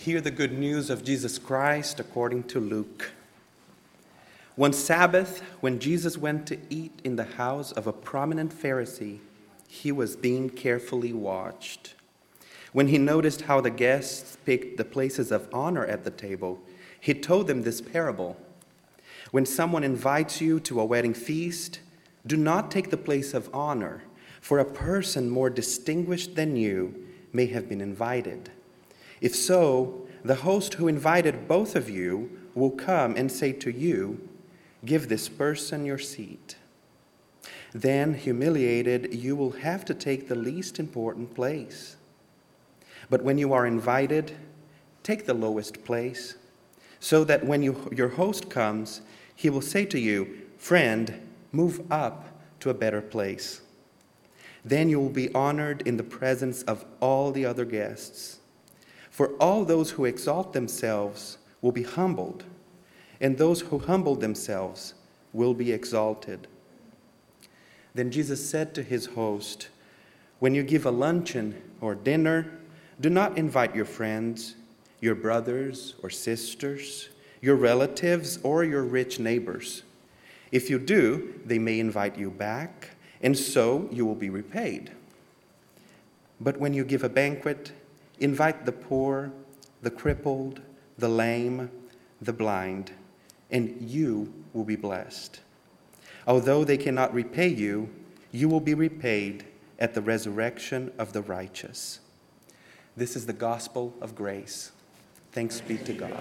Hear the good news of Jesus Christ according to Luke. One Sabbath, when Jesus went to eat in the house of a prominent Pharisee, he was being carefully watched. When he noticed how the guests picked the places of honor at the table, he told them this parable. When someone invites you to a wedding feast, do not take the place of honor, for a person more distinguished than you may have been invited. If so, the host who invited both of you will come and say to you, Give this person your seat. Then, humiliated, you will have to take the least important place. But when you are invited, take the lowest place, so that when you, your host comes, he will say to you, Friend, move up to a better place. Then you will be honored in the presence of all the other guests. For all those who exalt themselves will be humbled, and those who humble themselves will be exalted. Then Jesus said to his host, When you give a luncheon or dinner, do not invite your friends, your brothers or sisters, your relatives, or your rich neighbors. If you do, they may invite you back, and so you will be repaid. But when you give a banquet, invite the poor, the crippled, the lame, the blind, and you will be blessed. Although they cannot repay you, you will be repaid at the resurrection of the righteous. This is the gospel of grace. Thanks be to God.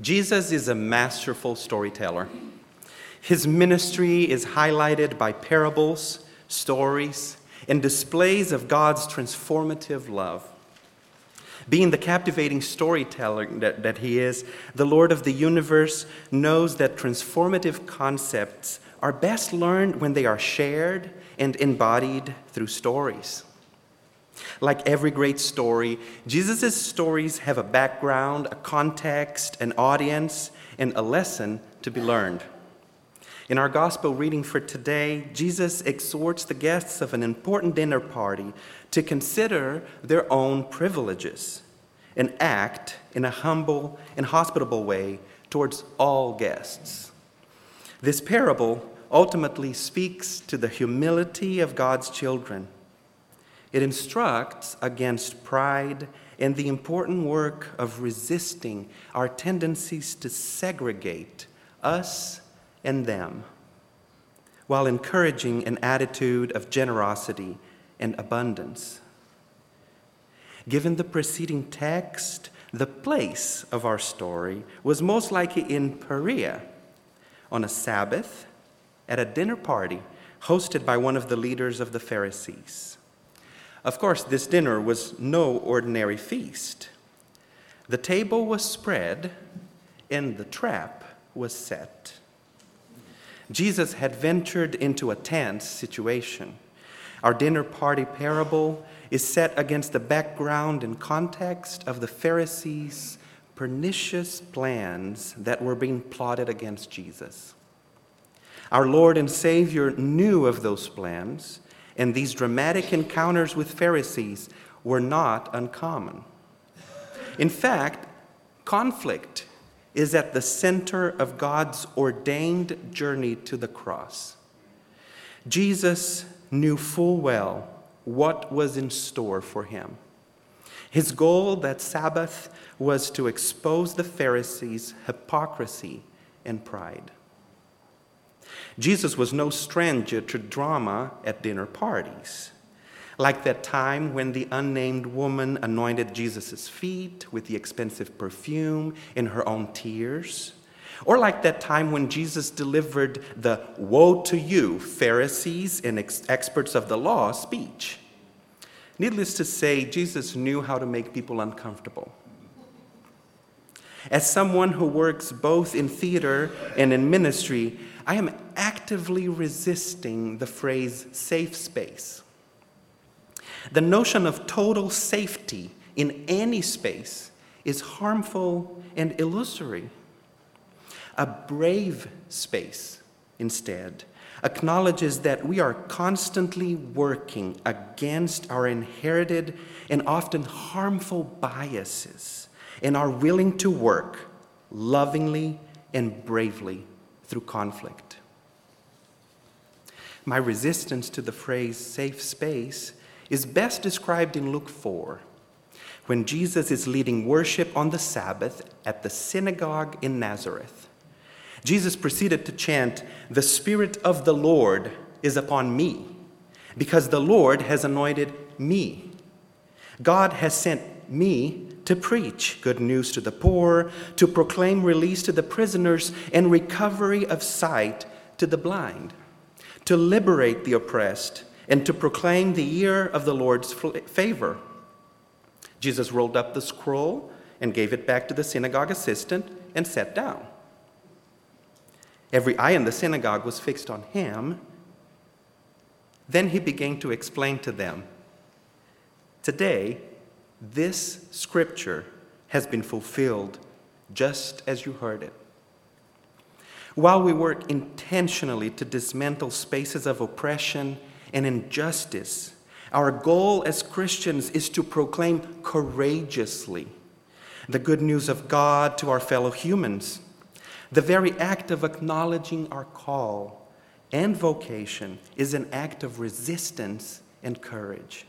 Jesus is a masterful storyteller. His ministry is highlighted by parables, stories, and displays of God's transformative love. Being the captivating storyteller that, that he is, the Lord of the universe knows that transformative concepts are best learned when they are shared and embodied through stories. Like every great story, Jesus' stories have a background, a context, an audience, and a lesson to be learned. In our gospel reading for today, Jesus exhorts the guests of an important dinner party to consider their own privileges and act in a humble and hospitable way towards all guests. This parable ultimately speaks to the humility of God's children. It instructs against pride and the important work of resisting our tendencies to segregate us and them, while encouraging an attitude of generosity and abundance. Given the preceding text, the place of our story was most likely in Perea on a Sabbath at a dinner party hosted by one of the leaders of the Pharisees. Of course, this dinner was no ordinary feast. The table was spread and the trap was set. Jesus had ventured into a tense situation. Our dinner party parable is set against the background and context of the Pharisees' pernicious plans that were being plotted against Jesus. Our Lord and Savior knew of those plans, and these dramatic encounters with Pharisees were not uncommon. In fact, conflict is at the center of God's ordained journey to the cross. Jesus knew full well what was in store for him. His goal that Sabbath was to expose the Pharisees' hypocrisy and pride. Jesus was no stranger to drama at dinner parties like that time when the unnamed woman anointed Jesus' feet with the expensive perfume in her own tears. Or like that time when Jesus delivered the Woe to you, Pharisees and ex- experts of the law speech. Needless to say, Jesus knew how to make people uncomfortable. As someone who works both in theater and in ministry, I am actively resisting the phrase safe space. The notion of total safety in any space is harmful and illusory. A brave space, instead, acknowledges that we are constantly working against our inherited and often harmful biases and are willing to work lovingly and bravely through conflict. My resistance to the phrase safe space is best described in Luke 4, when Jesus is leading worship on the Sabbath at the synagogue in Nazareth. Jesus proceeded to chant, The Spirit of the Lord is upon me, because the Lord has anointed me. God has sent me to preach good news to the poor, to proclaim release to the prisoners, and recovery of sight to the blind, to liberate the oppressed, and to proclaim the year of the Lord's favor. Jesus rolled up the scroll and gave it back to the synagogue assistant and sat down. Every eye in the synagogue was fixed on him. Then he began to explain to them Today, this scripture has been fulfilled just as you heard it. While we work intentionally to dismantle spaces of oppression and injustice, our goal as Christians is to proclaim courageously the good news of God to our fellow humans. The very act of acknowledging our call and vocation is an act of resistance and courage.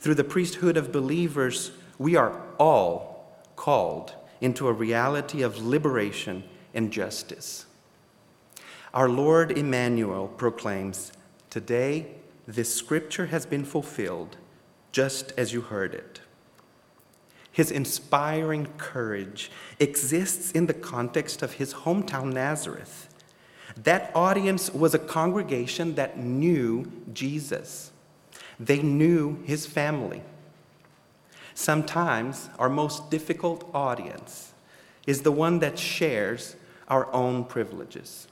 Through the priesthood of believers, we are all called into a reality of liberation and justice. Our Lord Emmanuel proclaims, Today this scripture has been fulfilled just as you heard it. His inspiring courage exists in the context of his hometown, Nazareth. That audience was a congregation that knew Jesus, they knew his family. Sometimes our most difficult audience is the one that shares our own privileges.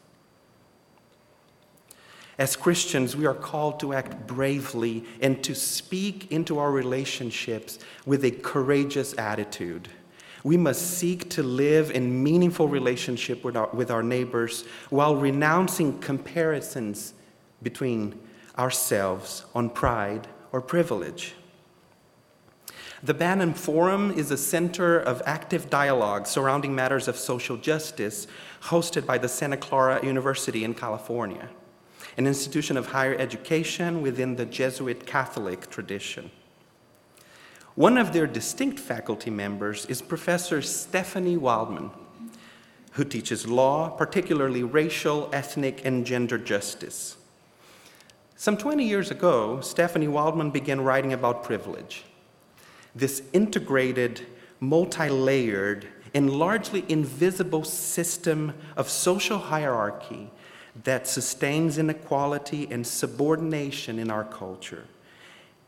As Christians, we are called to act bravely and to speak into our relationships with a courageous attitude. We must seek to live in meaningful relationship with our, with our neighbors while renouncing comparisons between ourselves on pride or privilege. The Bannan Forum is a center of active dialogue surrounding matters of social justice hosted by the Santa Clara University in California an institution of higher education within the Jesuit Catholic tradition. One of their distinct faculty members is Professor Stephanie Wildman, who teaches law, particularly racial, ethnic, and gender justice. Some 20 years ago, Stephanie Wildman began writing about privilege. This integrated, multi layered, and largely invisible system of social hierarchy that sustains inequality and subordination in our culture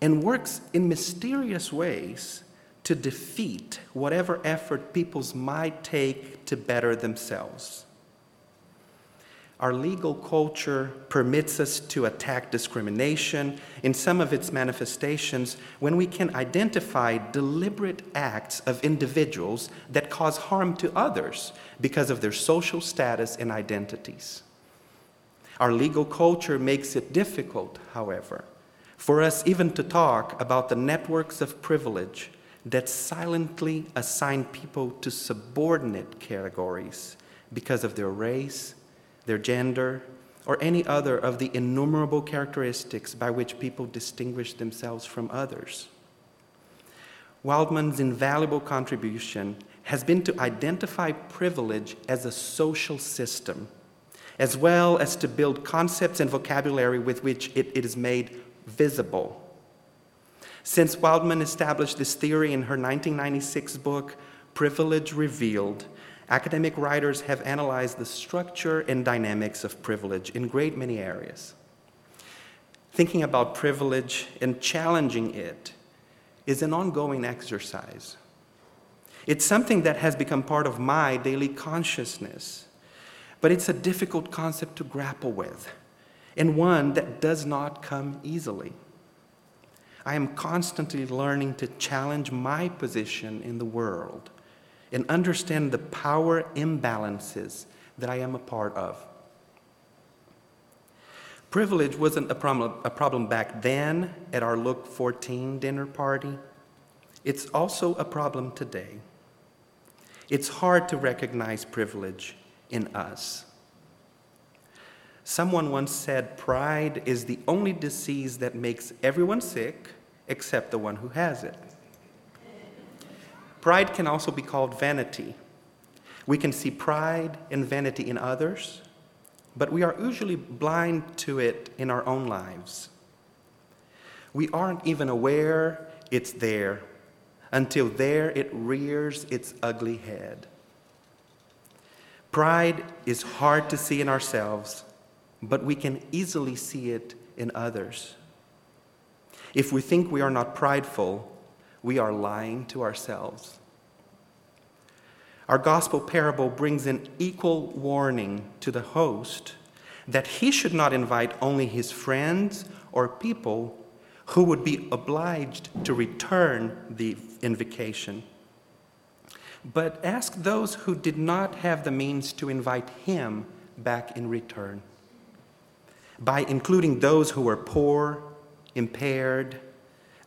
and works in mysterious ways to defeat whatever effort peoples might take to better themselves. Our legal culture permits us to attack discrimination in some of its manifestations when we can identify deliberate acts of individuals that cause harm to others because of their social status and identities. Our legal culture makes it difficult, however, for us even to talk about the networks of privilege that silently assign people to subordinate categories because of their race, their gender, or any other of the innumerable characteristics by which people distinguish themselves from others. Wildman's invaluable contribution has been to identify privilege as a social system as well as to build concepts and vocabulary with which it, it is made visible. Since Wildman established this theory in her 1996 book, Privilege Revealed, academic writers have analyzed the structure and dynamics of privilege in great many areas. Thinking about privilege and challenging it is an ongoing exercise. It's something that has become part of my daily consciousness. But it's a difficult concept to grapple with, and one that does not come easily. I am constantly learning to challenge my position in the world and understand the power imbalances that I am a part of. Privilege wasn't a problem, a problem back then at our Luke 14 dinner party. It's also a problem today. It's hard to recognize privilege in us. Someone once said pride is the only disease that makes everyone sick except the one who has it. Pride can also be called vanity. We can see pride and vanity in others, but we are usually blind to it in our own lives. We aren't even aware it's there until there it rears its ugly head. Pride is hard to see in ourselves, but we can easily see it in others. If we think we are not prideful, we are lying to ourselves. Our gospel parable brings an equal warning to the host that he should not invite only his friends or people who would be obliged to return the invocation, but ask those who did not have the means to invite him back in return. By including those who were poor, impaired,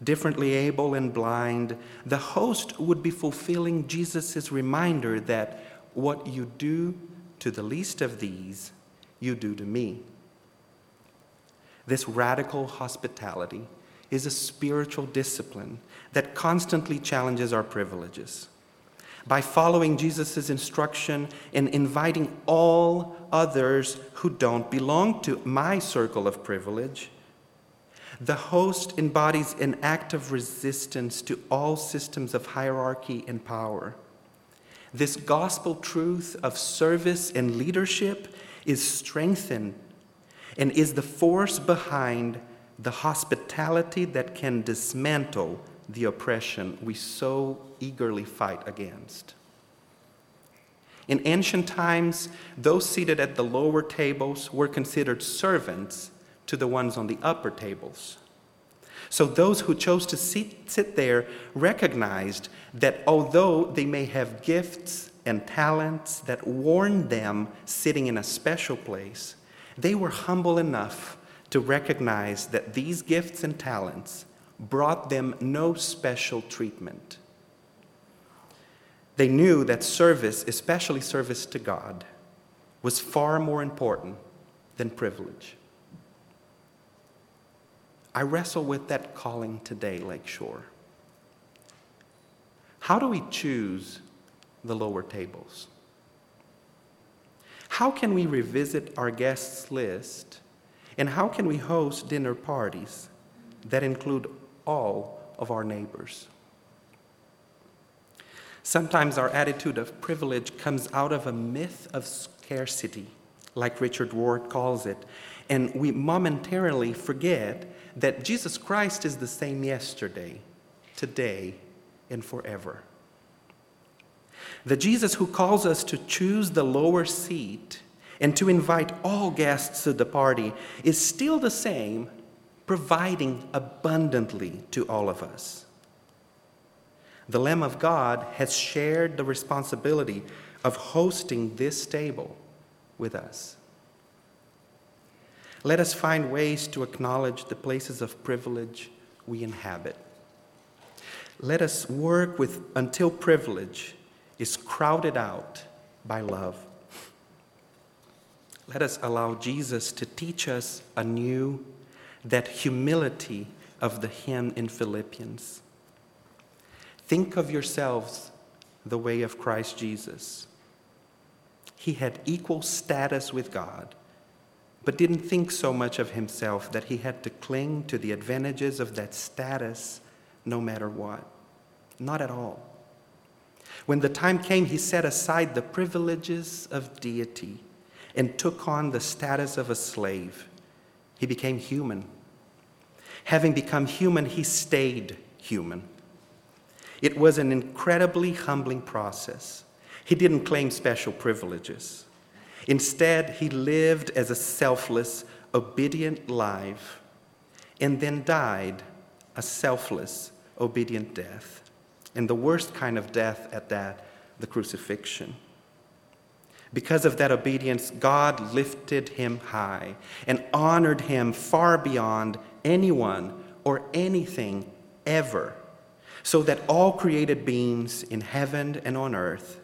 differently able, and blind, the host would be fulfilling Jesus' reminder that what you do to the least of these, you do to me. This radical hospitality is a spiritual discipline that constantly challenges our privileges. By following Jesus' instruction and inviting all others who don't belong to my circle of privilege, the host embodies an act of resistance to all systems of hierarchy and power. This gospel truth of service and leadership is strengthened and is the force behind the hospitality that can dismantle the oppression we so eagerly fight against. In ancient times, those seated at the lower tables were considered servants to the ones on the upper tables. So those who chose to sit, sit there recognized that although they may have gifts and talents that warned them sitting in a special place, they were humble enough to recognize that these gifts and talents brought them no special treatment. They knew that service, especially service to God, was far more important than privilege. I wrestle with that calling today, Lakeshore. How do we choose the lower tables? How can we revisit our guests list? And how can we host dinner parties that include all of our neighbors? Sometimes our attitude of privilege comes out of a myth of scarcity, like Richard Ward calls it, and we momentarily forget that Jesus Christ is the same yesterday, today, and forever. The Jesus who calls us to choose the lower seat and to invite all guests to the party is still the same, providing abundantly to all of us. The Lamb of God has shared the responsibility of hosting this table with us. Let us find ways to acknowledge the places of privilege we inhabit. Let us work with until privilege is crowded out by love. Let us allow Jesus to teach us anew that humility of the hymn in Philippians. Think of yourselves the way of Christ Jesus. He had equal status with God but didn't think so much of himself that he had to cling to the advantages of that status no matter what. Not at all. When the time came, he set aside the privileges of deity and took on the status of a slave. He became human. Having become human, he stayed human. It was an incredibly humbling process. He didn't claim special privileges. Instead, he lived as a selfless, obedient life and then died a selfless, obedient death. And the worst kind of death at that, the crucifixion. Because of that obedience, God lifted him high and honored him far beyond anyone or anything ever, so that all created beings in heaven and on earth,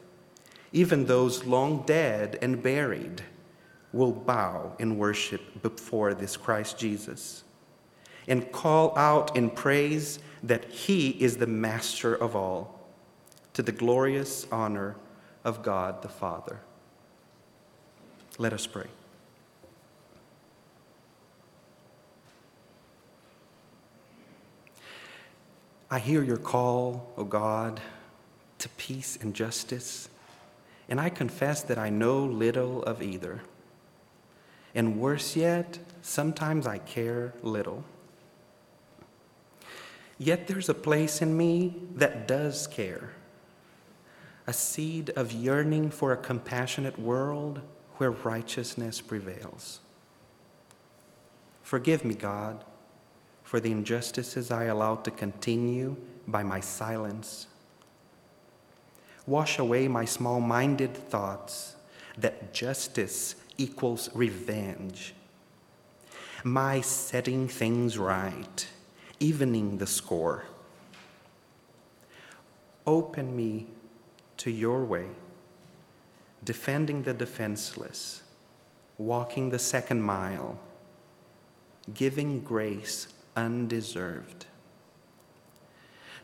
even those long dead and buried, will bow in worship before this Christ Jesus and call out in praise that he is the master of all, to the glorious honor of God the Father. Let us pray. I hear your call, O God, to peace and justice, and I confess that I know little of either. And worse yet, sometimes I care little. Yet there's a place in me that does care a seed of yearning for a compassionate world where righteousness prevails. Forgive me, God, for the injustices I allowed to continue by my silence. Wash away my small minded thoughts that justice equals revenge. My setting things right, evening the score. Open me to your way, defending the defenseless, walking the second mile, giving grace undeserved.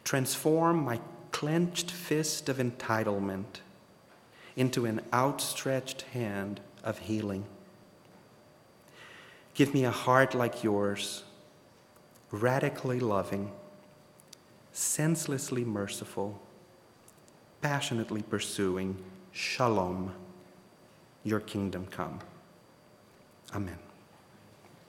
Transform my clenched fist of entitlement into an outstretched hand of healing. Give me a heart like yours, radically loving, senselessly merciful, passionately pursuing shalom, your kingdom come. Amen.